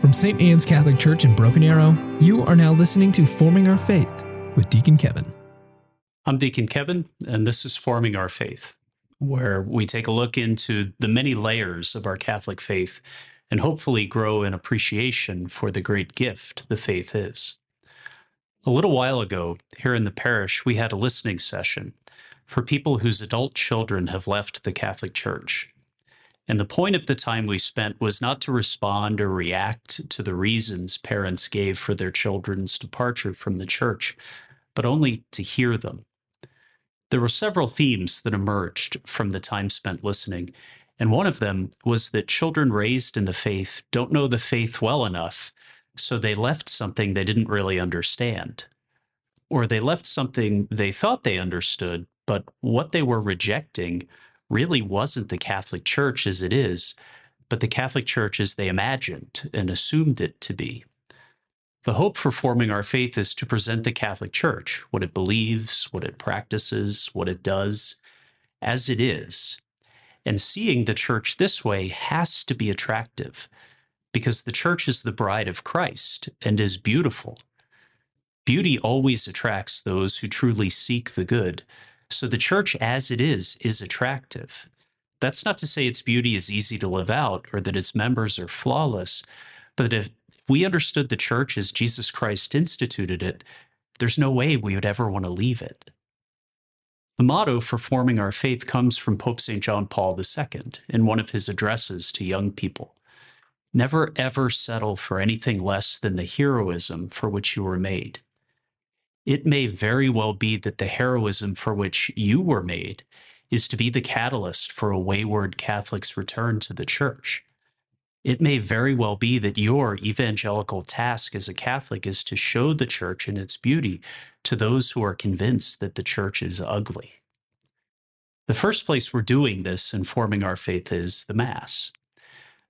From St. Anne's Catholic Church in Broken Arrow, you are now listening to Forming Our Faith with Deacon Kevin. I'm Deacon Kevin, and this is Forming Our Faith, where we take a look into the many layers of our Catholic faith and hopefully grow an appreciation for the great gift the faith is. A little while ago, here in the parish, we had a listening session for people whose adult children have left the Catholic Church. And the point of the time we spent was not to respond or react to the reasons parents gave for their children's departure from the church, but only to hear them. There were several themes that emerged from the time spent listening, and one of them was that children raised in the faith don't know the faith well enough, so they left something they didn't really understand. Or they left something they thought they understood, but what they were rejecting really wasn't the Catholic Church as it is, but the Catholic Church as they imagined and assumed it to be. The hope for forming our faith is to present the Catholic Church, what it believes, what it practices, what it does, as it is. And seeing the church this way has to be attractive because the church is the bride of Christ and is beautiful. Beauty always attracts those who truly seek the good, so the church as it is is attractive. That's not to say its beauty is easy to live out or that its members are flawless, but if we understood the church as Jesus Christ instituted it, there's no way we would ever want to leave it. The motto for forming our faith comes from Pope St. John Paul II in one of his addresses to young people. Never ever settle for anything less than the heroism for which you were made it may very well be that the heroism for which you were made is to be the catalyst for a wayward Catholic's return to the church. It may very well be that your evangelical task as a Catholic is to show the church and its beauty to those who are convinced that the church is ugly. The first place we're doing this and forming our faith is the Mass.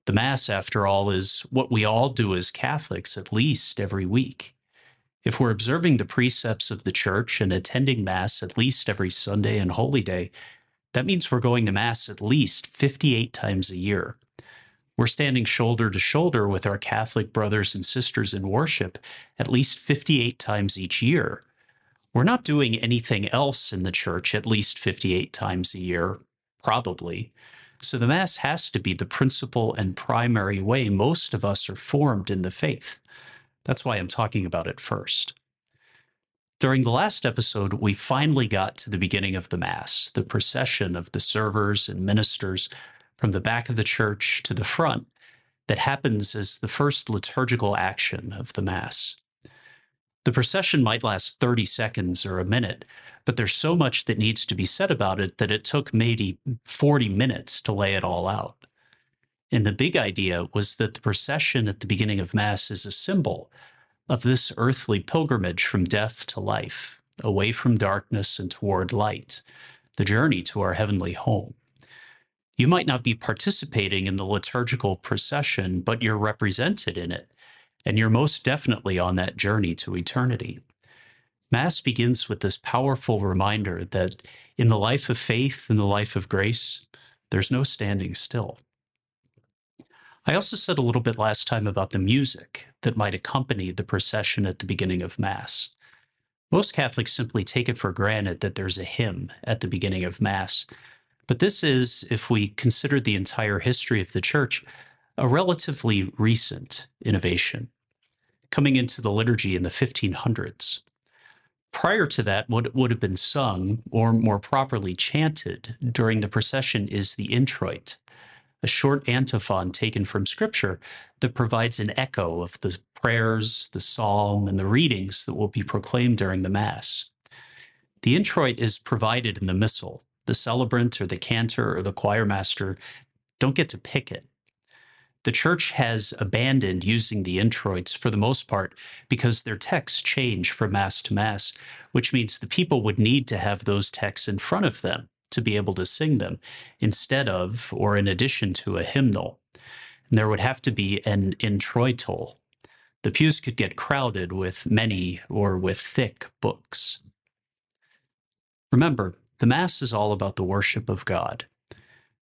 The Mass, after all, is what we all do as Catholics at least every week. If we're observing the precepts of the church and attending Mass at least every Sunday and Holy Day, that means we're going to Mass at least 58 times a year. We're standing shoulder to shoulder with our Catholic brothers and sisters in worship at least 58 times each year. We're not doing anything else in the church at least 58 times a year, probably. So the Mass has to be the principal and primary way most of us are formed in the faith. That's why I'm talking about it first. During the last episode, we finally got to the beginning of the Mass, the procession of the servers and ministers from the back of the church to the front that happens as the first liturgical action of the Mass. The procession might last 30 seconds or a minute, but there's so much that needs to be said about it that it took maybe 40 minutes to lay it all out. And the big idea was that the procession at the beginning of Mass is a symbol of this earthly pilgrimage from death to life, away from darkness and toward light, the journey to our heavenly home. You might not be participating in the liturgical procession, but you're represented in it, and you're most definitely on that journey to eternity. Mass begins with this powerful reminder that in the life of faith, in the life of grace, there's no standing still. I also said a little bit last time about the music that might accompany the procession at the beginning of Mass. Most Catholics simply take it for granted that there's a hymn at the beginning of Mass, but this is, if we consider the entire history of the Church, a relatively recent innovation, coming into the liturgy in the 1500s. Prior to that, what would have been sung, or more properly chanted, during the procession is the introit, a short antiphon taken from scripture that provides an echo of the prayers, the psalm, and the readings that will be proclaimed during the Mass. The introit is provided in the missal. The celebrant or the cantor or the choir master don't get to pick it. The church has abandoned using the introits for the most part because their texts change from Mass to Mass, which means the people would need to have those texts in front of them to be able to sing them instead of or in addition to a hymnal. And there would have to be an introital. The pews could get crowded with many or with thick books. Remember, the Mass is all about the worship of God.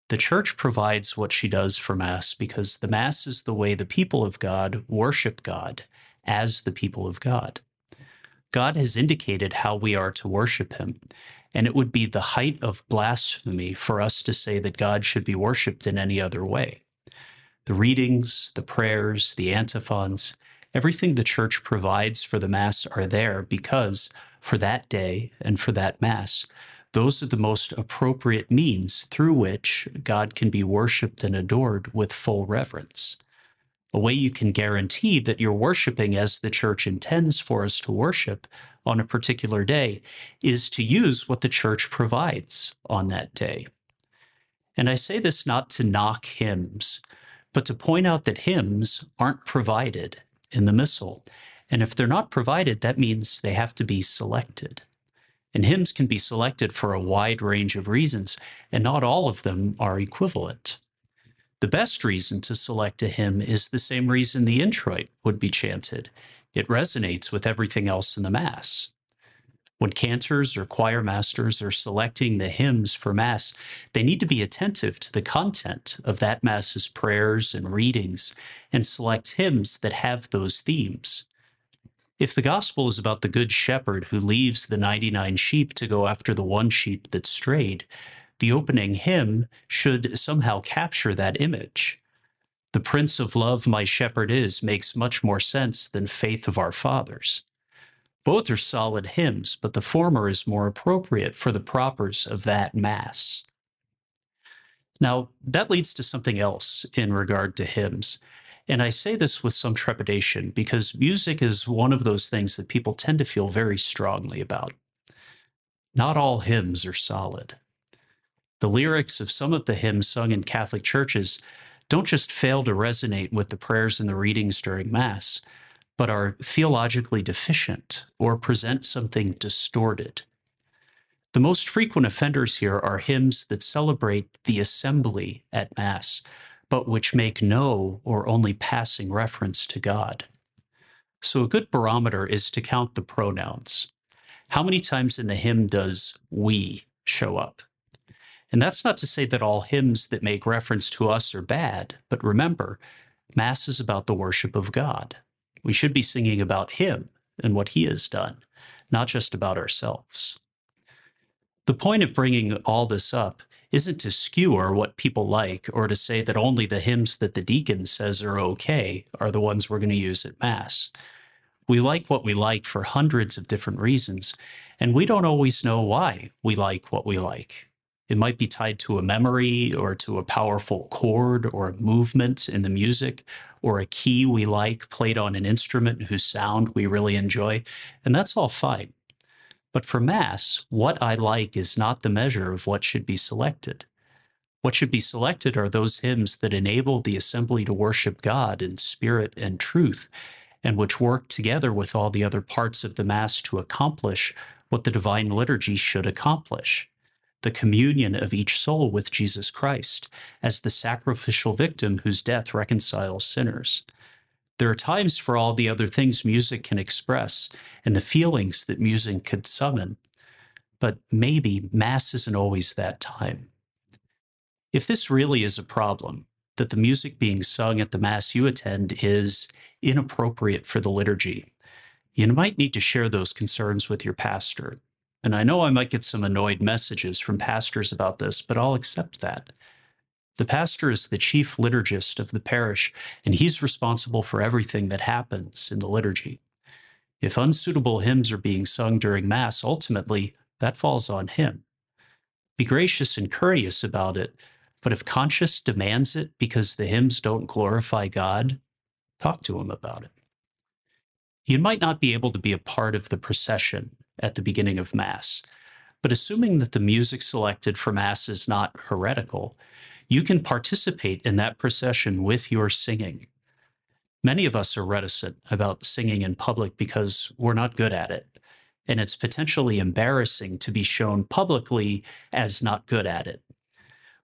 The church provides what she does for Mass because the Mass is the way the people of God worship God as the people of God. God has indicated how we are to worship Him, and it would be the height of blasphemy for us to say that God should be worshiped in any other way. The readings, the prayers, the antiphons, everything the church provides for the Mass are there because for that day and for that Mass, those are the most appropriate means through which God can be worshiped and adored with full reverence. A way you can guarantee that you're worshiping as the church intends for us to worship on a particular day is to use what the church provides on that day. And I say this not to knock hymns, but to point out that hymns aren't provided in the missal. And if they're not provided, that means they have to be selected. And hymns can be selected for a wide range of reasons, and not all of them are equivalent. The best reason to select a hymn is the same reason the introit would be chanted. It resonates with everything else in the Mass. When cantors or choir masters are selecting the hymns for Mass, they need to be attentive to the content of that Mass's prayers and readings and select hymns that have those themes. If the gospel is about the good shepherd who leaves the 99 sheep to go after the one sheep that strayed, the opening hymn should somehow capture that image. The Prince of Love, my shepherd is, makes much more sense than Faith of our fathers. Both are solid hymns, but the former is more appropriate for the propers of that Mass. Now, that leads to something else in regard to hymns. And I say this with some trepidation because music is one of those things that people tend to feel very strongly about. Not all hymns are solid. The lyrics of some of the hymns sung in Catholic churches don't just fail to resonate with the prayers and the readings during Mass, but are theologically deficient or present something distorted. The most frequent offenders here are hymns that celebrate the assembly at Mass, but which make no or only passing reference to God. So, a good barometer is to count the pronouns. How many times in the hymn does we show up? And that's not to say that all hymns that make reference to us are bad, but remember, Mass is about the worship of God. We should be singing about Him and what He has done, not just about ourselves. The point of bringing all this up isn't to skewer what people like or to say that only the hymns that the deacon says are okay are the ones we're going to use at Mass. We like what we like for hundreds of different reasons, and we don't always know why we like what we like. It might be tied to a memory or to a powerful chord or a movement in the music or a key we like played on an instrument whose sound we really enjoy, and that's all fine. But for Mass, what I like is not the measure of what should be selected. What should be selected are those hymns that enable the assembly to worship God in spirit and truth, and which work together with all the other parts of the Mass to accomplish what the Divine Liturgy should accomplish the communion of each soul with Jesus Christ as the sacrificial victim whose death reconciles sinners. There are times for all the other things music can express and the feelings that music could summon, but maybe Mass isn't always that time. If this really is a problem, that the music being sung at the Mass you attend is inappropriate for the liturgy, you might need to share those concerns with your pastor. And I know I might get some annoyed messages from pastors about this, but I'll accept that. The pastor is the chief liturgist of the parish, and he's responsible for everything that happens in the liturgy. If unsuitable hymns are being sung during Mass, ultimately, that falls on him. Be gracious and courteous about it, but if conscience demands it because the hymns don't glorify God, talk to him about it. You might not be able to be a part of the procession at the beginning of Mass, but assuming that the music selected for Mass is not heretical, you can participate in that procession with your singing. Many of us are reticent about singing in public because we're not good at it, and it's potentially embarrassing to be shown publicly as not good at it.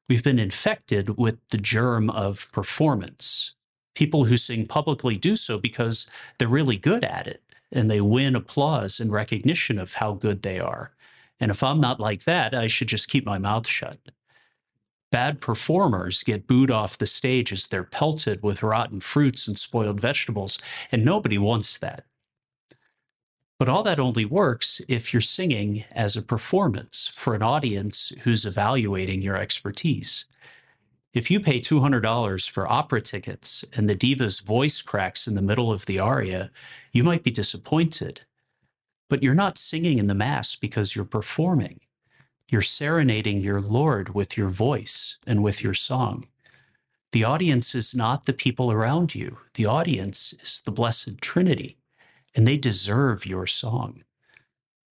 We've been infected with the germ of performance. People who sing publicly do so because they're really good at it and they win applause and recognition of how good they are. And if I'm not like that, I should just keep my mouth shut. Bad performers get booed off the stage as they're pelted with rotten fruits and spoiled vegetables, and nobody wants that. But all that only works if you're singing as a performance for an audience who's evaluating your expertise. If you pay $200 for opera tickets and the diva's voice cracks in the middle of the aria, you might be disappointed. But you're not singing in the Mass because you're performing. You're serenading your Lord with your voice and with your song. The audience is not the people around you, the audience is the Blessed Trinity, and they deserve your song.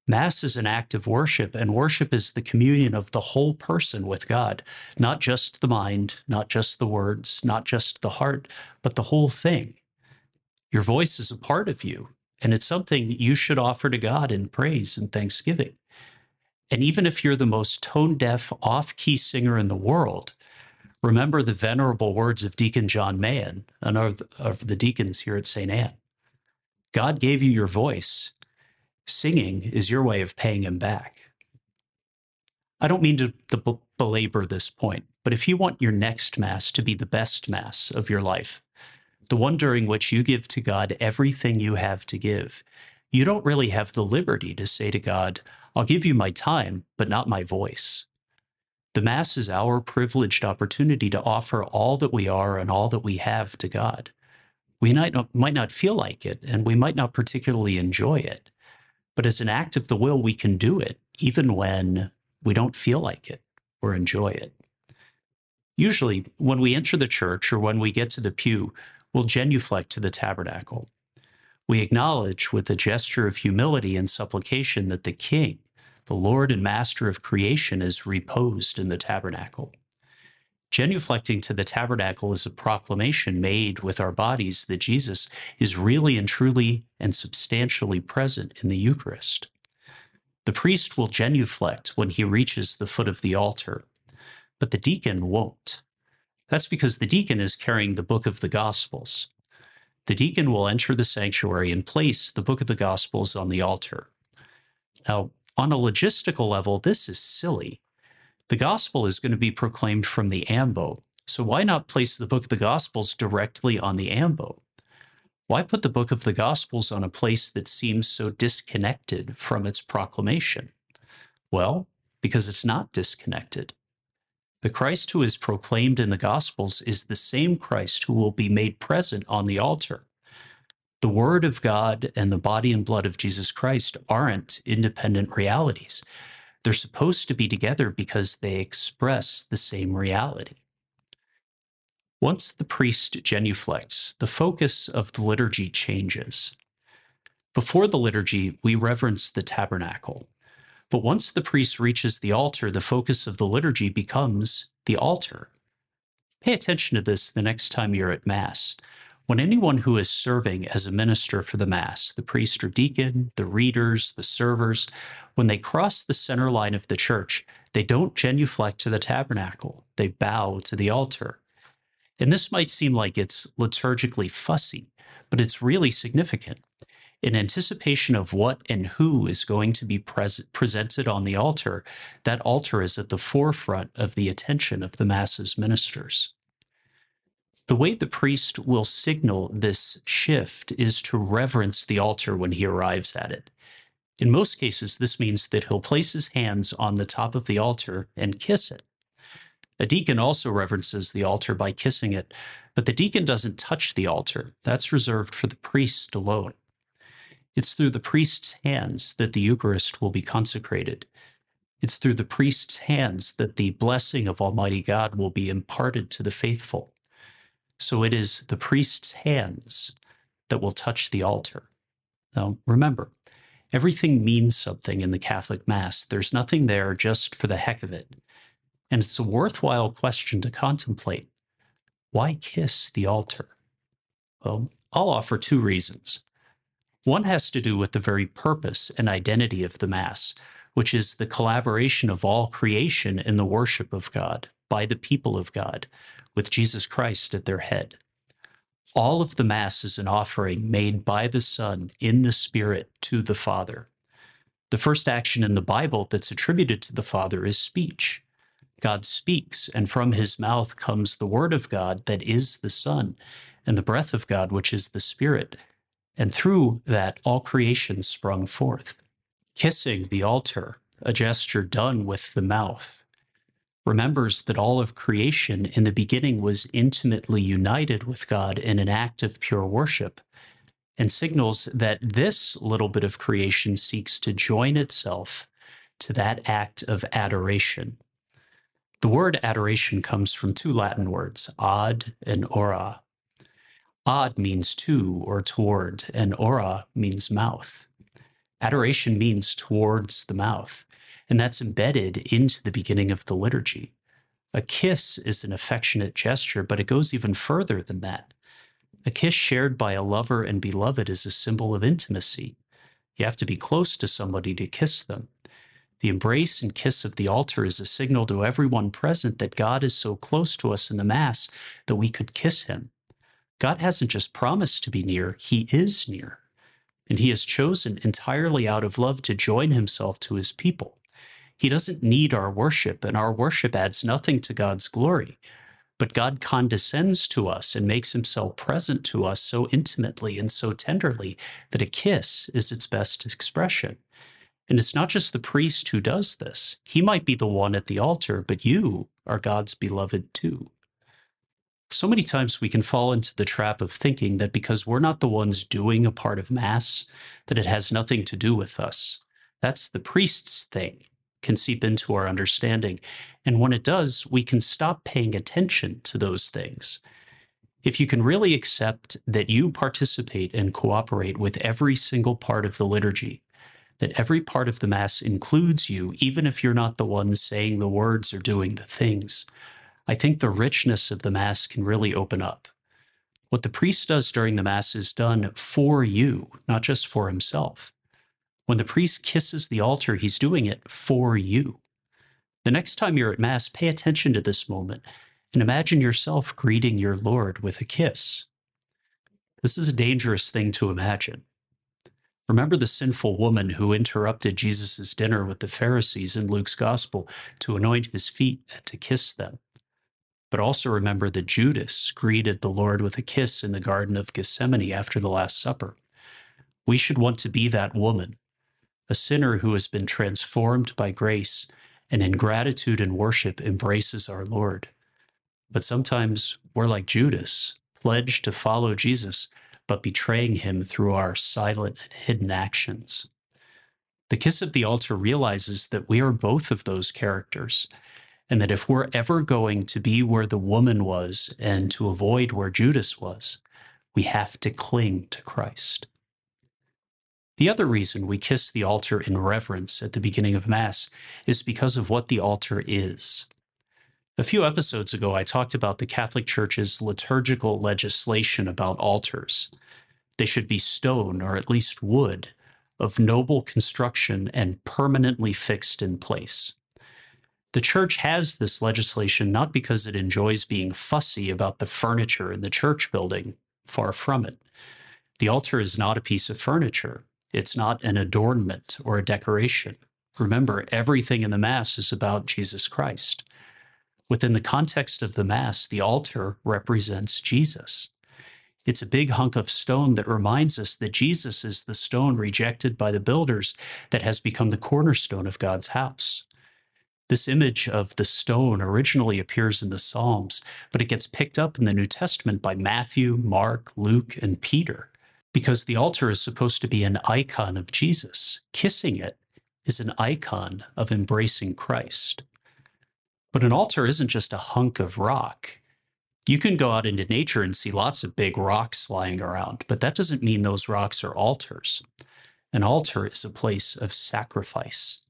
Mass is an act of worship, and worship is the communion of the whole person with God, not just the mind, not just the words, not just the heart, but the whole thing. Your voice is a part of you, and it's something you should offer to God in praise and thanksgiving. And even if you're the most tone deaf, off key singer in the world, remember the venerable words of Deacon John Mahan, and of the deacons here at St. Anne. God gave you your voice. Singing is your way of paying him back. I don't mean to, to belabor this point, but if you want your next Mass to be the best Mass of your life, the one during which you give to God everything you have to give, you don't really have the liberty to say to God, I'll give you my time, but not my voice. The Mass is our privileged opportunity to offer all that we are and all that we have to God. We might not, might not feel like it, and we might not particularly enjoy it, but as an act of the will, we can do it even when we don't feel like it or enjoy it. Usually, when we enter the church or when we get to the pew, we'll genuflect to the tabernacle. We acknowledge with a gesture of humility and supplication that the King, the Lord and Master of creation, is reposed in the tabernacle. Genuflecting to the tabernacle is a proclamation made with our bodies that Jesus is really and truly and substantially present in the Eucharist. The priest will genuflect when he reaches the foot of the altar, but the deacon won't. That's because the deacon is carrying the book of the Gospels. The deacon will enter the sanctuary and place the book of the Gospels on the altar. Now, on a logistical level, this is silly the gospel is going to be proclaimed from the ambo. So why not place the book of the gospels directly on the ambo? Why put the book of the gospels on a place that seems so disconnected from its proclamation? Well, because it's not disconnected. The Christ who is proclaimed in the Gospels is the same Christ who will be made present on the altar. The Word of God and the body and blood of Jesus Christ aren't independent realities. They're supposed to be together because they express the same reality. Once the priest genuflects, the focus of the liturgy changes. Before the liturgy, we reverence the tabernacle. But once the priest reaches the altar, the focus of the liturgy becomes the altar. Pay attention to this the next time you're at Mass. When anyone who is serving as a minister for the Mass, the priest or deacon, the readers, the servers, when they cross the center line of the church, they don't genuflect to the tabernacle, they bow to the altar. And this might seem like it's liturgically fussy, but it's really significant. In anticipation of what and who is going to be pres- presented on the altar, that altar is at the forefront of the attention of the Mass's ministers. The way the priest will signal this shift is to reverence the altar when he arrives at it. In most cases, this means that he'll place his hands on the top of the altar and kiss it. A deacon also reverences the altar by kissing it, but the deacon doesn't touch the altar. That's reserved for the priest alone. It's through the priest's hands that the Eucharist will be consecrated. It's through the priest's hands that the blessing of Almighty God will be imparted to the faithful. So it is the priest's hands that will touch the altar. Now, remember, everything means something in the Catholic Mass. There's nothing there just for the heck of it. And it's a worthwhile question to contemplate. Why kiss the altar? Well, I'll offer two reasons. One has to do with the very purpose and identity of the Mass, which is the collaboration of all creation in the worship of God by the people of God, with Jesus Christ at their head. All of the Mass is an offering made by the Son in the Spirit to the Father. The first action in the Bible that's attributed to the Father is speech. God speaks, and from his mouth comes the word of God that is the Son, and the breath of God, which is the Spirit. And through that, all creation sprung forth. Kissing the altar, a gesture done with the mouth, remembers that all of creation in the beginning was intimately united with God in an act of pure worship, and signals that this little bit of creation seeks to join itself to that act of adoration. The word adoration comes from two Latin words, ad and ora. Ad means to or toward, and ora means mouth. Adoration means towards the mouth, and that's embedded into the beginning of the liturgy. A kiss is an affectionate gesture, but it goes even further than that. A kiss shared by a lover and beloved is a symbol of intimacy. You have to be close to somebody to kiss them. The embrace and kiss of the altar is a signal to everyone present that God is so close to us in the Mass that we could kiss him. God hasn't just promised to be near, he is near. And he has chosen entirely out of love to join himself to his people. He doesn't need our worship, and our worship adds nothing to God's glory. But God condescends to us and makes himself present to us so intimately and so tenderly that a kiss is its best expression. And it's not just the priest who does this. He might be the one at the altar, but you are God's beloved too. So many times we can fall into the trap of thinking that because we're not the ones doing a part of Mass, that it has nothing to do with us. That's the priest's thing, can seep into our understanding. And when it does, we can stop paying attention to those things. If you can really accept that you participate and cooperate with every single part of the liturgy, that every part of the Mass includes you, even if you're not the one saying the words or doing the things, I think the richness of the Mass can really open up. What the priest does during the Mass is done for you, not just for himself. When the priest kisses the altar, he's doing it for you. The next time you're at Mass, pay attention to this moment and imagine yourself greeting your Lord with a kiss. This is a dangerous thing to imagine. Remember the sinful woman who interrupted Jesus' dinner with the Pharisees in Luke's gospel to anoint his feet and to kiss them. But also remember that Judas greeted the Lord with a kiss in the Garden of Gethsemane after the Last Supper. We should want to be that woman, a sinner who has been transformed by grace and in gratitude and worship embraces our Lord. But sometimes we're like Judas, pledged to follow Jesus but betraying him through our silent and hidden actions. The kiss of the altar realizes that we are both of those characters, and that if we're ever going to be where the woman was and to avoid where Judas was, we have to cling to Christ. The other reason we kiss the altar in reverence at the beginning of Mass is because of what the altar is. A few episodes ago, I talked about the Catholic Church's liturgical legislation about altars. They should be stone or at least wood of noble construction and permanently fixed in place. The church has this legislation not because it enjoys being fussy about the furniture in the church building, far from it. The altar is not a piece of furniture, it's not an adornment or a decoration. Remember, everything in the Mass is about Jesus Christ. Within the context of the Mass, the altar represents Jesus. It's a big hunk of stone that reminds us that Jesus is the stone rejected by the builders that has become the cornerstone of God's house. This image of the stone originally appears in the Psalms, but it gets picked up in the New Testament by Matthew, Mark, Luke, and Peter, because the altar is supposed to be an icon of Jesus. Kissing it is an icon of embracing Christ. But an altar isn't just a hunk of rock. You can go out into nature and see lots of big rocks lying around, but that doesn't mean those rocks are altars. An altar is a place of sacrifice.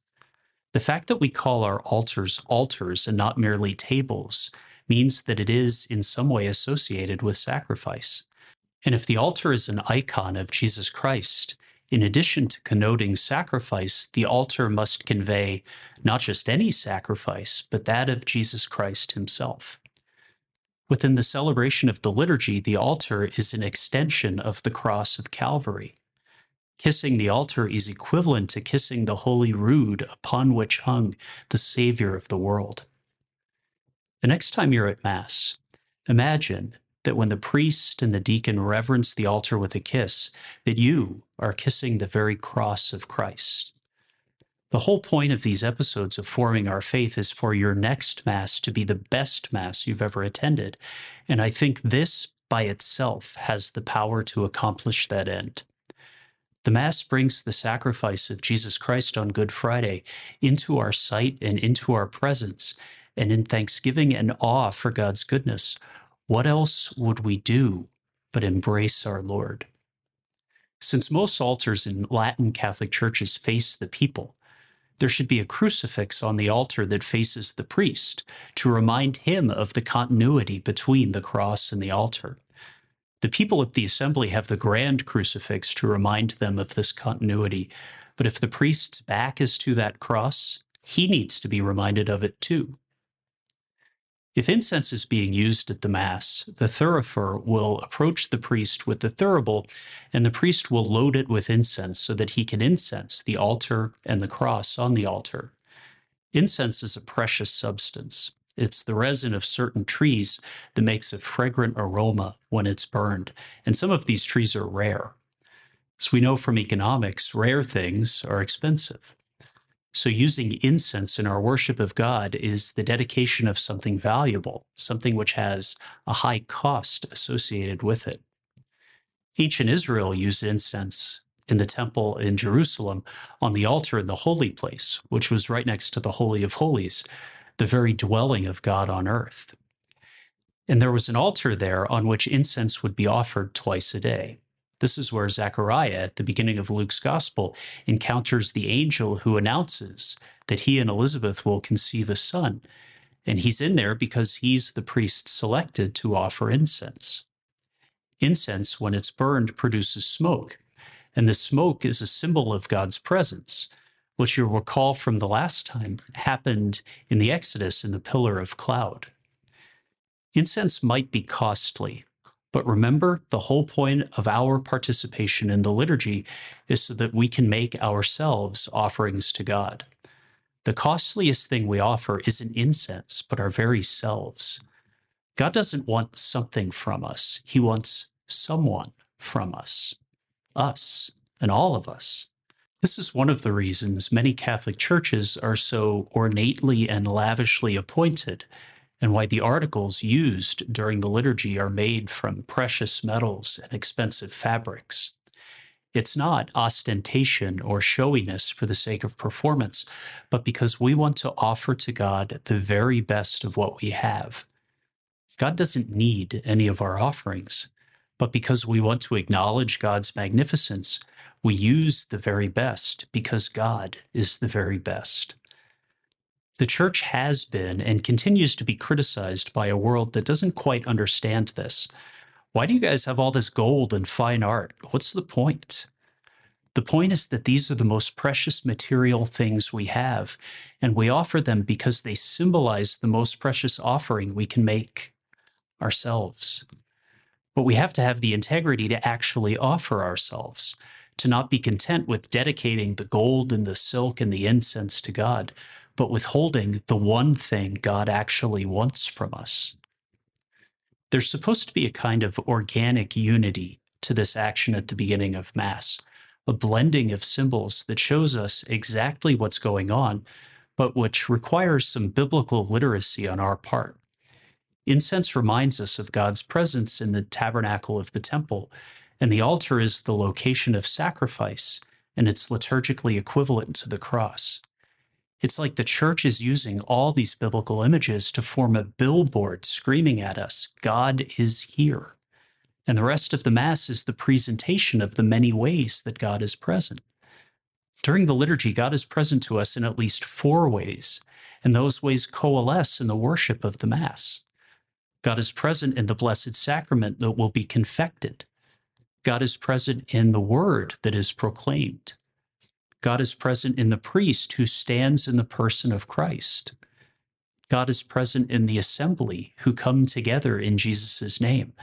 The fact that we call our altars altars and not merely tables means that it is in some way associated with sacrifice. And if the altar is an icon of Jesus Christ, in addition to connoting sacrifice, the altar must convey not just any sacrifice, but that of Jesus Christ himself. Within the celebration of the liturgy, the altar is an extension of the cross of Calvary. Kissing the altar is equivalent to kissing the holy rood upon which hung the Savior of the world. The next time you're at Mass, imagine that when the priest and the deacon reverence the altar with a kiss, that you are kissing the very cross of Christ. The whole point of these episodes of forming our faith is for your next Mass to be the best Mass you've ever attended. And I think this by itself has the power to accomplish that end. The Mass brings the sacrifice of Jesus Christ on Good Friday into our sight and into our presence. And in thanksgiving and awe for God's goodness, what else would we do but embrace our Lord? Since most altars in Latin Catholic churches face the people, there should be a crucifix on the altar that faces the priest to remind him of the continuity between the cross and the altar. The people of the assembly have the grand crucifix to remind them of this continuity. But if the priest's back is to that cross, he needs to be reminded of it too. If incense is being used at the Mass, the thurifer will approach the priest with the thurible, and the priest will load it with incense so that he can incense the altar and the cross on the altar. Incense is a precious substance. It's the resin of certain trees that makes a fragrant aroma when it's burned, and some of these trees are rare. As we know from economics, rare things are expensive. So, using incense in our worship of God is the dedication of something valuable, something which has a high cost associated with it. Ancient Israel used incense in the temple in Jerusalem on the altar in the holy place, which was right next to the Holy of Holies, the very dwelling of God on earth. And there was an altar there on which incense would be offered twice a day. This is where Zechariah, at the beginning of Luke's gospel, encounters the angel who announces that he and Elizabeth will conceive a son. And he's in there because he's the priest selected to offer incense. Incense, when it's burned, produces smoke. And the smoke is a symbol of God's presence which you'll recall from the last time happened in the Exodus in the pillar of cloud. Incense might be costly, but remember the whole point of our participation in the liturgy is so that we can make ourselves offerings to God. The costliest thing we offer isn't incense, but our very selves. God doesn't want something from us, He wants someone from us, us, and all of us. This is one of the reasons many Catholic churches are so ornately and lavishly appointed, and why the articles used during the liturgy are made from precious metals and expensive fabrics. It's not ostentation or showiness for the sake of performance, but because we want to offer to God the very best of what we have. God doesn't need any of our offerings, but because we want to acknowledge God's magnificence, we use the very best because God is the very best. The church has been and continues to be criticized by a world that doesn't quite understand this. Why do you guys have all this gold and fine art? What's the point? The point is that these are the most precious material things we have, and we offer them because they symbolize the most precious offering we can make ourselves. But we have to have the integrity to actually offer ourselves to not be content with dedicating the gold and the silk and the incense to God, but withholding the one thing God actually wants from us. There's supposed to be a kind of organic unity to this action at the beginning of Mass, a blending of symbols that shows us exactly what's going on, but which requires some biblical literacy on our part. Incense reminds us of God's presence in the tabernacle of the temple and the altar is the location of sacrifice, and it's liturgically equivalent to the cross. It's like the church is using all these biblical images to form a billboard screaming at us God is here. And the rest of the Mass is the presentation of the many ways that God is present. During the liturgy, God is present to us in at least four ways, and those ways coalesce in the worship of the Mass. God is present in the Blessed Sacrament that will be confected. God is present in the word that is proclaimed. God is present in the priest who stands in the person of Christ. God is present in the assembly who come together in Jesus' name.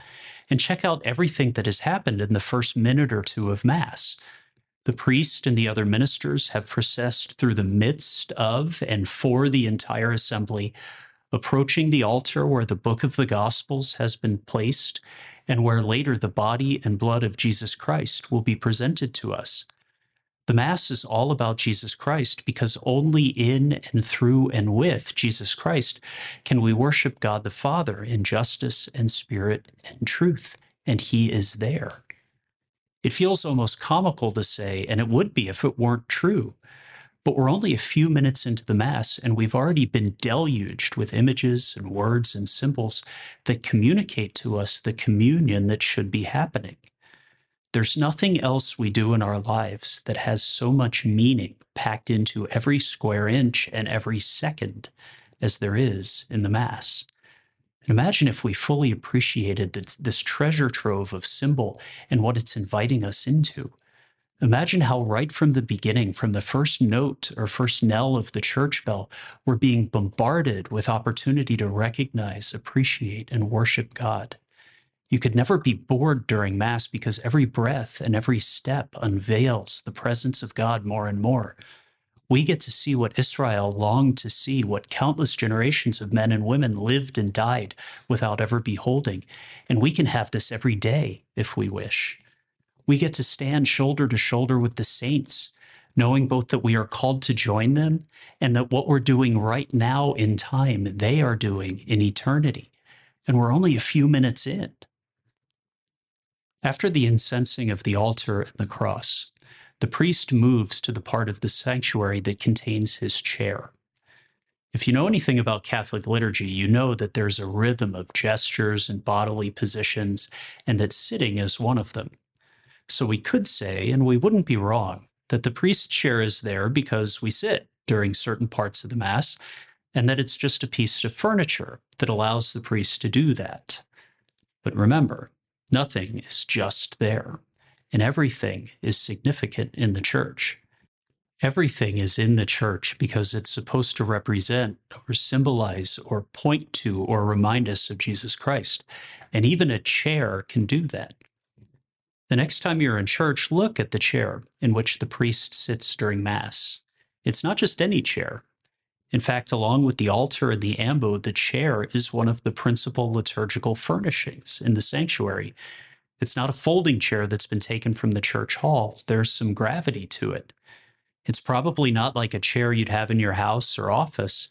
And check out everything that has happened in the first minute or two of Mass. The priest and the other ministers have processed through the midst of and for the entire assembly, approaching the altar where the book of the Gospels has been placed and where later the body and blood of Jesus Christ will be presented to us. The Mass is all about Jesus Christ because only in and through and with Jesus Christ can we worship God the Father in justice and spirit and truth, and He is there. It feels almost comical to say, and it would be if it weren't true, but we're only a few minutes into the Mass, and we've already been deluged with images and words and symbols that communicate to us the communion that should be happening. There's nothing else we do in our lives that has so much meaning packed into every square inch and every second as there is in the Mass. imagine if we fully appreciated this treasure trove of symbol and what it's inviting us into. Imagine how, right from the beginning, from the first note or first knell of the church bell, we're being bombarded with opportunity to recognize, appreciate, and worship God. You could never be bored during Mass because every breath and every step unveils the presence of God more and more. We get to see what Israel longed to see, what countless generations of men and women lived and died without ever beholding. And we can have this every day if we wish. We get to stand shoulder to shoulder with the saints, knowing both that we are called to join them and that what we're doing right now in time, they are doing in eternity. And we're only a few minutes in. After the incensing of the altar and the cross, the priest moves to the part of the sanctuary that contains his chair. If you know anything about Catholic liturgy, you know that there's a rhythm of gestures and bodily positions, and that sitting is one of them. So we could say, and we wouldn't be wrong, that the priest's chair is there because we sit during certain parts of the Mass, and that it's just a piece of furniture that allows the priest to do that. But remember, Nothing is just there, and everything is significant in the church. Everything is in the church because it's supposed to represent or symbolize or point to or remind us of Jesus Christ. And even a chair can do that. The next time you're in church, look at the chair in which the priest sits during Mass. It's not just any chair, in fact, along with the altar and the ambo, the chair is one of the principal liturgical furnishings in the sanctuary. It's not a folding chair that's been taken from the church hall. There's some gravity to it. It's probably not like a chair you'd have in your house or office,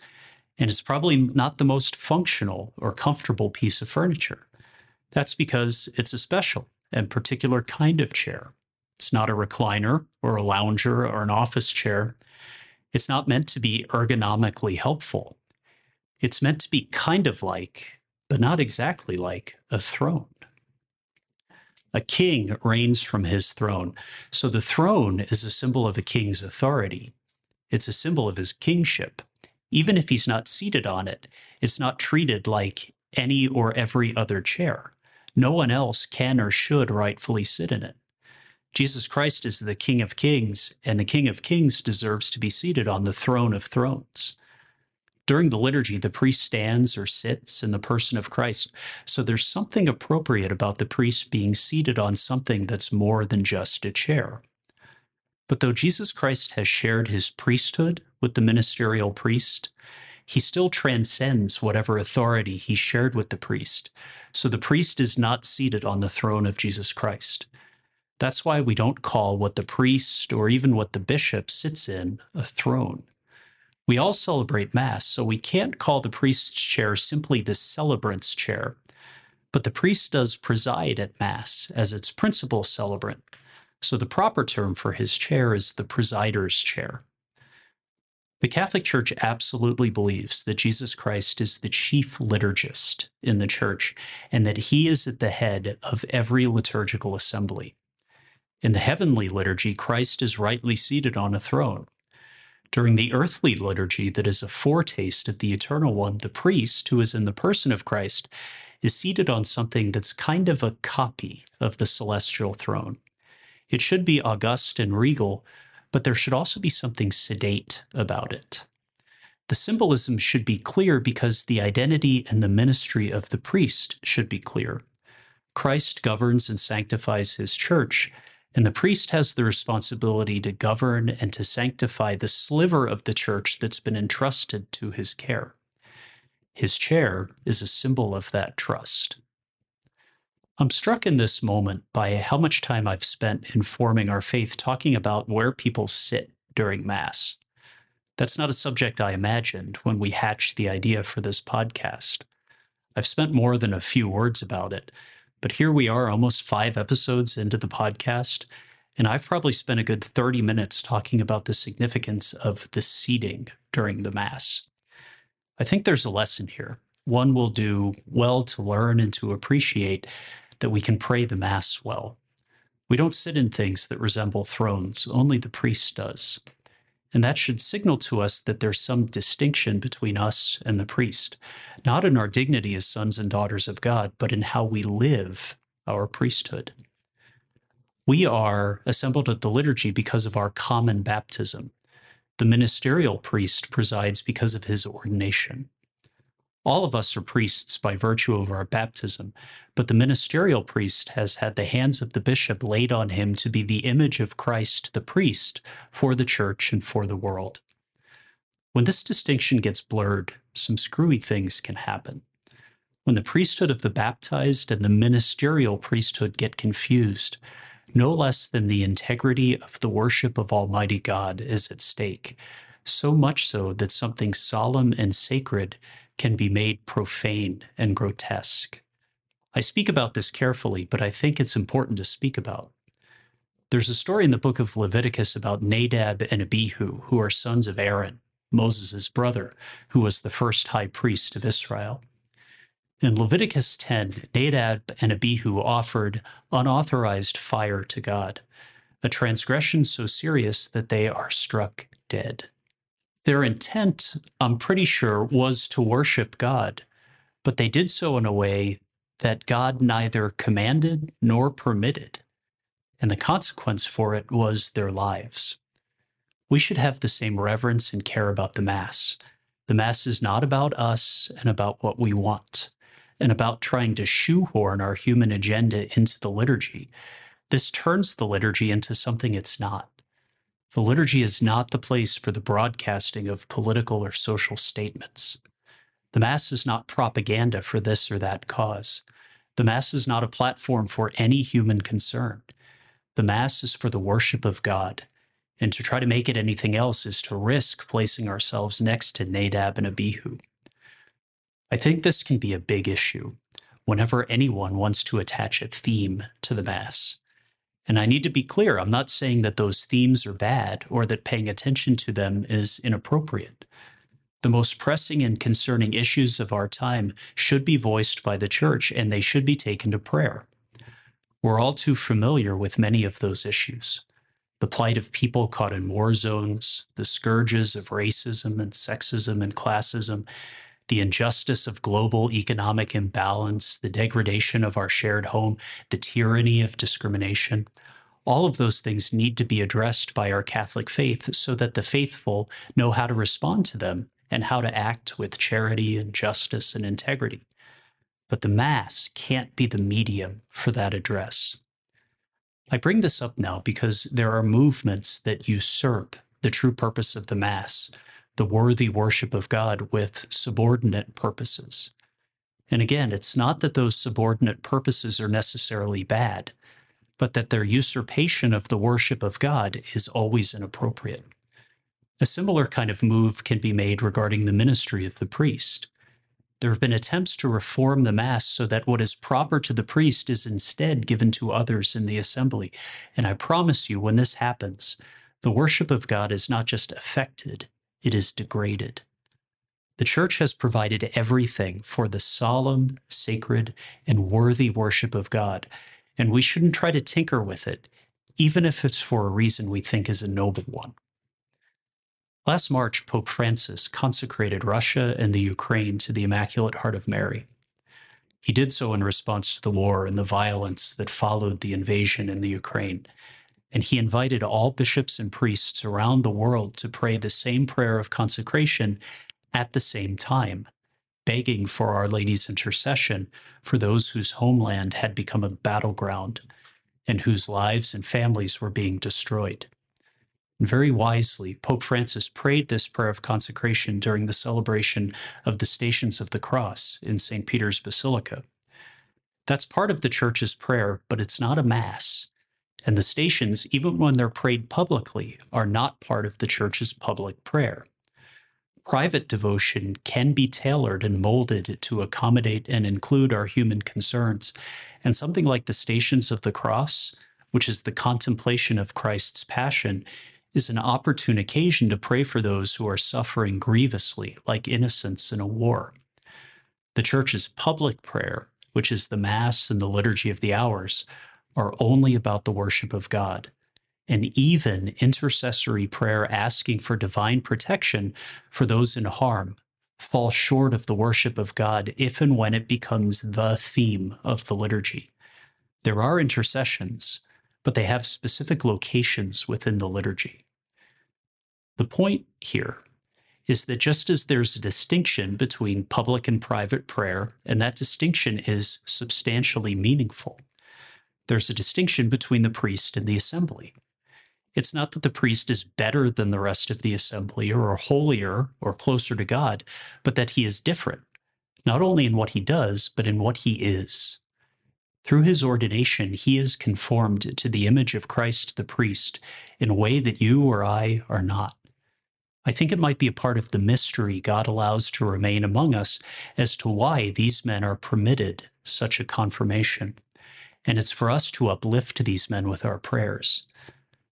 and it's probably not the most functional or comfortable piece of furniture. That's because it's a special and particular kind of chair. It's not a recliner or a lounger or an office chair. It's not meant to be ergonomically helpful. It's meant to be kind of like, but not exactly like, a throne. A king reigns from his throne. So the throne is a symbol of a king's authority. It's a symbol of his kingship. Even if he's not seated on it, it's not treated like any or every other chair. No one else can or should rightfully sit in it. Jesus Christ is the King of Kings, and the King of Kings deserves to be seated on the throne of thrones. During the liturgy, the priest stands or sits in the person of Christ. So there's something appropriate about the priest being seated on something that's more than just a chair. But though Jesus Christ has shared his priesthood with the ministerial priest, he still transcends whatever authority he shared with the priest. So the priest is not seated on the throne of Jesus Christ. That's why we don't call what the priest or even what the bishop sits in a throne. We all celebrate Mass, so we can't call the priest's chair simply the celebrant's chair. But the priest does preside at Mass as its principal celebrant, so the proper term for his chair is the presider's chair. The Catholic Church absolutely believes that Jesus Christ is the chief liturgist in the church and that he is at the head of every liturgical assembly. In the heavenly liturgy, Christ is rightly seated on a throne. During the earthly liturgy, that is a foretaste of the eternal one, the priest, who is in the person of Christ, is seated on something that's kind of a copy of the celestial throne. It should be august and regal, but there should also be something sedate about it. The symbolism should be clear because the identity and the ministry of the priest should be clear. Christ governs and sanctifies his church, and the priest has the responsibility to govern and to sanctify the sliver of the church that's been entrusted to his care. His chair is a symbol of that trust. I'm struck in this moment by how much time I've spent informing our faith talking about where people sit during Mass. That's not a subject I imagined when we hatched the idea for this podcast. I've spent more than a few words about it, but here we are, almost five episodes into the podcast, and I've probably spent a good 30 minutes talking about the significance of the seating during the Mass. I think there's a lesson here. One will do well to learn and to appreciate that we can pray the Mass well. We don't sit in things that resemble thrones, only the priest does. And that should signal to us that there's some distinction between us and the priest, not in our dignity as sons and daughters of God, but in how we live our priesthood. We are assembled at the liturgy because of our common baptism. The ministerial priest presides because of his ordination. All of us are priests by virtue of our baptism, but the ministerial priest has had the hands of the bishop laid on him to be the image of Christ the priest for the church and for the world. When this distinction gets blurred, some screwy things can happen. When the priesthood of the baptized and the ministerial priesthood get confused, no less than the integrity of the worship of Almighty God is at stake, so much so that something solemn and sacred can be made profane and grotesque. I speak about this carefully, but I think it's important to speak about. There's a story in the book of Leviticus about Nadab and Abihu, who are sons of Aaron, Moses' brother, who was the first high priest of Israel. In Leviticus 10, Nadab and Abihu offered unauthorized fire to God, a transgression so serious that they are struck dead. Their intent, I'm pretty sure, was to worship God, but they did so in a way that God neither commanded nor permitted, and the consequence for it was their lives. We should have the same reverence and care about the Mass. The Mass is not about us and about what we want, and about trying to shoehorn our human agenda into the liturgy. This turns the liturgy into something it's not. The liturgy is not the place for the broadcasting of political or social statements. The Mass is not propaganda for this or that cause. The Mass is not a platform for any human concern. The Mass is for the worship of God, and to try to make it anything else is to risk placing ourselves next to Nadab and Abihu. I think this can be a big issue whenever anyone wants to attach a theme to the Mass. And I need to be clear I'm not saying that those themes are bad or that paying attention to them is inappropriate. The most pressing and concerning issues of our time should be voiced by the church and they should be taken to prayer. We're all too familiar with many of those issues the plight of people caught in war zones, the scourges of racism and sexism and classism, the injustice of global economic imbalance, the degradation of our shared home, the tyranny of discrimination. All of those things need to be addressed by our Catholic faith so that the faithful know how to respond to them and how to act with charity and justice and integrity. But the Mass can't be the medium for that address. I bring this up now because there are movements that usurp the true purpose of the Mass the worthy worship of God with subordinate purposes. And again, it's not that those subordinate purposes are necessarily bad, but that their usurpation of the worship of God is always inappropriate. A similar kind of move can be made regarding the ministry of the priest. There have been attempts to reform the Mass so that what is proper to the priest is instead given to others in the assembly. And I promise you, when this happens, the worship of God is not just affected, it is degraded. The church has provided everything for the solemn, sacred, and worthy worship of God, and we shouldn't try to tinker with it, even if it's for a reason we think is a noble one. Last March, Pope Francis consecrated Russia and the Ukraine to the Immaculate Heart of Mary. He did so in response to the war and the violence that followed the invasion in the Ukraine and he invited all bishops and priests around the world to pray the same prayer of consecration at the same time, begging for Our Lady's intercession for those whose homeland had become a battleground and whose lives and families were being destroyed. Very wisely, Pope Francis prayed this prayer of consecration during the celebration of the Stations of the Cross in St. Peter's Basilica. That's part of the Church's prayer, but it's not a Mass. And the stations, even when they're prayed publicly, are not part of the Church's public prayer. Private devotion can be tailored and molded to accommodate and include our human concerns. And something like the Stations of the Cross, which is the contemplation of Christ's passion, is an opportune occasion to pray for those who are suffering grievously, like innocents in a war. The Church's public prayer, which is the Mass and the Liturgy of the Hours, are only about the worship of God. And even intercessory prayer asking for divine protection for those in harm falls short of the worship of God if and when it becomes the theme of the liturgy. There are intercessions, but they have specific locations within the liturgy. The point here is that just as there's a distinction between public and private prayer, and that distinction is substantially meaningful, there's a distinction between the priest and the assembly. It's not that the priest is better than the rest of the assembly or holier or closer to God, but that he is different, not only in what he does, but in what he is. Through his ordination, he is conformed to the image of Christ the priest in a way that you or I are not. I think it might be a part of the mystery God allows to remain among us as to why these men are permitted such a confirmation. And it's for us to uplift these men with our prayers.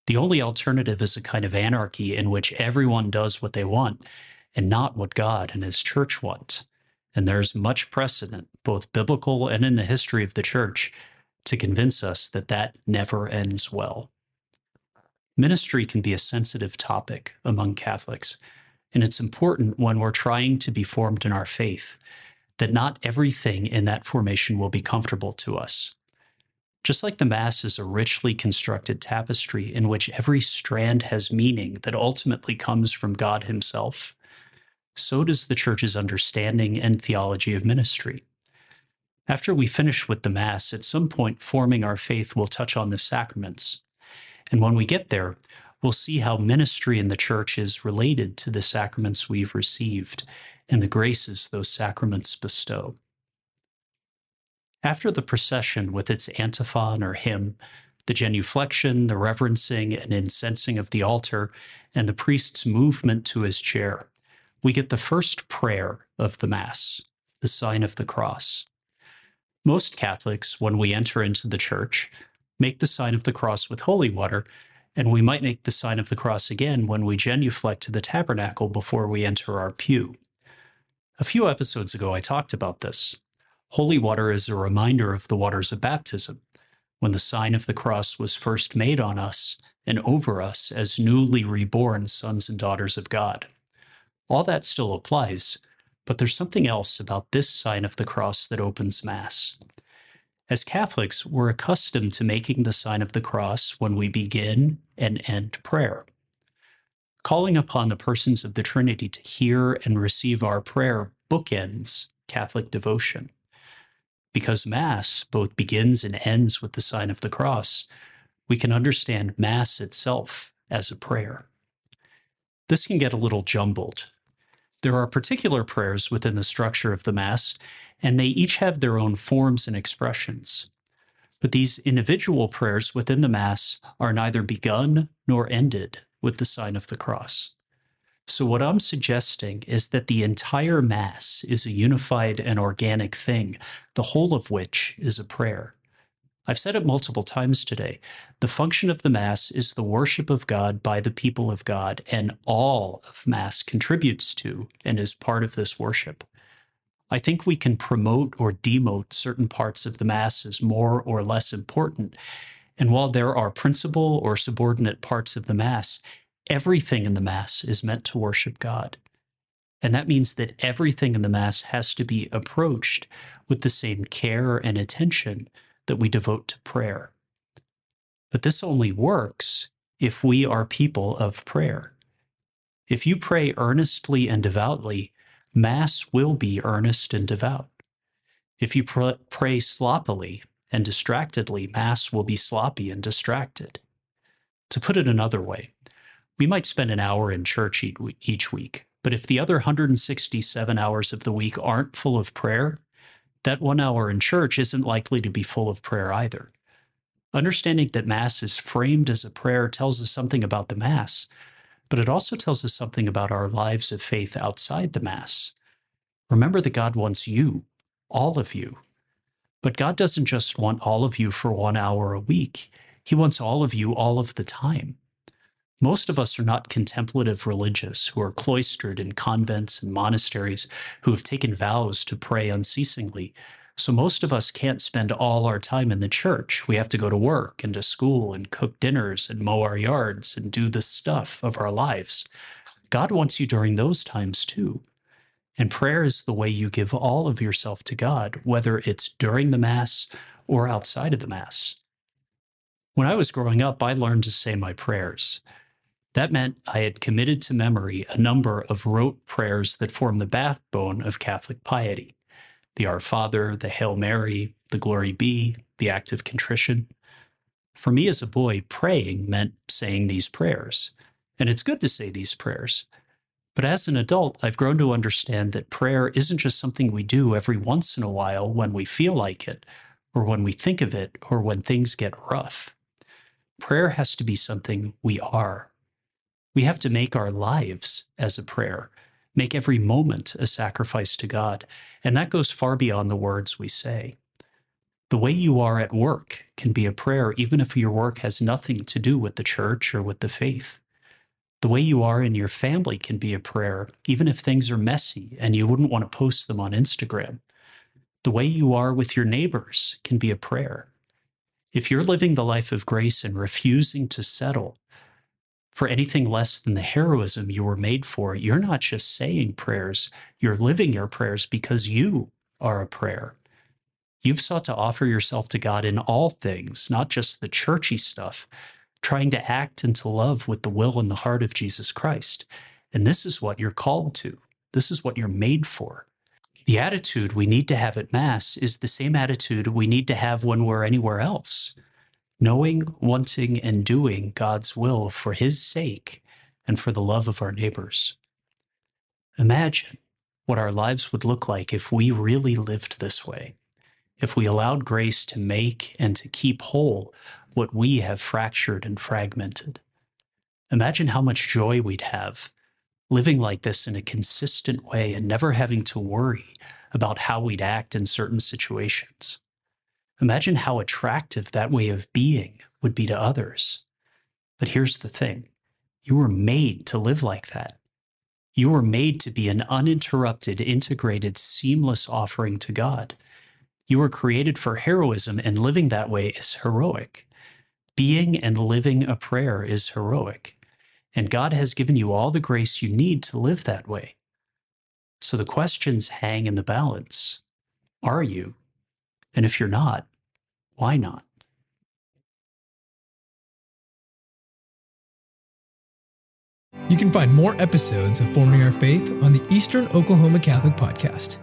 The only alternative is a kind of anarchy in which everyone does what they want and not what God and his church want. And there's much precedent, both biblical and in the history of the church, to convince us that that never ends well. Ministry can be a sensitive topic among Catholics, and it's important when we're trying to be formed in our faith that not everything in that formation will be comfortable to us. Just like the Mass is a richly constructed tapestry in which every strand has meaning that ultimately comes from God Himself, so does the Church's understanding and theology of ministry. After we finish with the Mass, at some point, forming our faith will touch on the sacraments. And when we get there, we'll see how ministry in the Church is related to the sacraments we've received and the graces those sacraments bestow. After the procession with its antiphon or hymn, the genuflection, the reverencing and incensing of the altar, and the priest's movement to his chair, we get the first prayer of the Mass, the sign of the cross. Most Catholics, when we enter into the church, make the sign of the cross with holy water, and we might make the sign of the cross again when we genuflect to the tabernacle before we enter our pew. A few episodes ago, I talked about this. Holy water is a reminder of the waters of baptism, when the sign of the cross was first made on us and over us as newly reborn sons and daughters of God. All that still applies, but there's something else about this sign of the cross that opens Mass. As Catholics, we're accustomed to making the sign of the cross when we begin and end prayer. Calling upon the persons of the Trinity to hear and receive our prayer bookends Catholic devotion. Because Mass both begins and ends with the sign of the cross, we can understand Mass itself as a prayer. This can get a little jumbled there are particular prayers within the structure of the Mass, and they each have their own forms and expressions. But these individual prayers within the Mass are neither begun nor ended with the sign of the cross. So, what I'm suggesting is that the entire Mass is a unified and organic thing, the whole of which is a prayer. I've said it multiple times today. The function of the Mass is the worship of God by the people of God, and all of Mass contributes to and is part of this worship. I think we can promote or demote certain parts of the Mass as more or less important. And while there are principal or subordinate parts of the Mass, everything in the Mass is meant to worship God. And that means that everything in the Mass has to be approached with the same care and attention that we devote to prayer. But this only works if we are people of prayer. If you pray earnestly and devoutly, Mass will be earnest and devout. If you pr- pray sloppily and distractedly, Mass will be sloppy and distracted. To put it another way, We might spend an hour in church each week, but if the other 167 hours of the week aren't full of prayer, that one hour in church isn't likely to be full of prayer either. Understanding that Mass is framed as a prayer tells us something about the Mass, but it also tells us something about our lives of faith outside the Mass. Remember that God wants you, all of you. But God doesn't just want all of you for one hour a week, He wants all of you all of the time. Most of us are not contemplative religious who are cloistered in convents and monasteries who have taken vows to pray unceasingly. So most of us can't spend all our time in the church. We have to go to work and to school and cook dinners and mow our yards and do the stuff of our lives. God wants you during those times too. And prayer is the way you give all of yourself to God, whether it's during the Mass or outside of the Mass. When I was growing up, I learned to say my prayers. That meant I had committed to memory a number of rote prayers that form the backbone of Catholic piety the Our Father, the Hail Mary, the Glory Be, the Act of Contrition. For me as a boy, praying meant saying these prayers. And it's good to say these prayers. But as an adult, I've grown to understand that prayer isn't just something we do every once in a while when we feel like it, or when we think of it, or when things get rough. Prayer has to be something we are. We have to make our lives as a prayer, make every moment a sacrifice to God. And that goes far beyond the words we say. The way you are at work can be a prayer, even if your work has nothing to do with the church or with the faith. The way you are in your family can be a prayer, even if things are messy and you wouldn't want to post them on Instagram. The way you are with your neighbors can be a prayer. If you're living the life of grace and refusing to settle for anything less than the heroism you were made for. You're not just saying prayers, you're living your prayers because you are a prayer. You've sought to offer yourself to God in all things, not just the churchy stuff, trying to act and to love with the will and the heart of Jesus Christ. And this is what you're called to. This is what you're made for. The attitude we need to have at Mass is the same attitude we need to have when we're anywhere else knowing, wanting, and doing God's will for His sake and for the love of our neighbors. Imagine what our lives would look like if we really lived this way, if we allowed grace to make and to keep whole what we have fractured and fragmented. Imagine how much joy we'd have living like this in a consistent way and never having to worry about how we'd act in certain situations. Imagine how attractive that way of being would be to others. But here's the thing you were made to live like that. You were made to be an uninterrupted, integrated, seamless offering to God. You were created for heroism, and living that way is heroic. Being and living a prayer is heroic. And God has given you all the grace you need to live that way. So the questions hang in the balance. Are you and if you're not, why not? You can find more episodes of Forming Our Faith on the Eastern Oklahoma Catholic Podcast.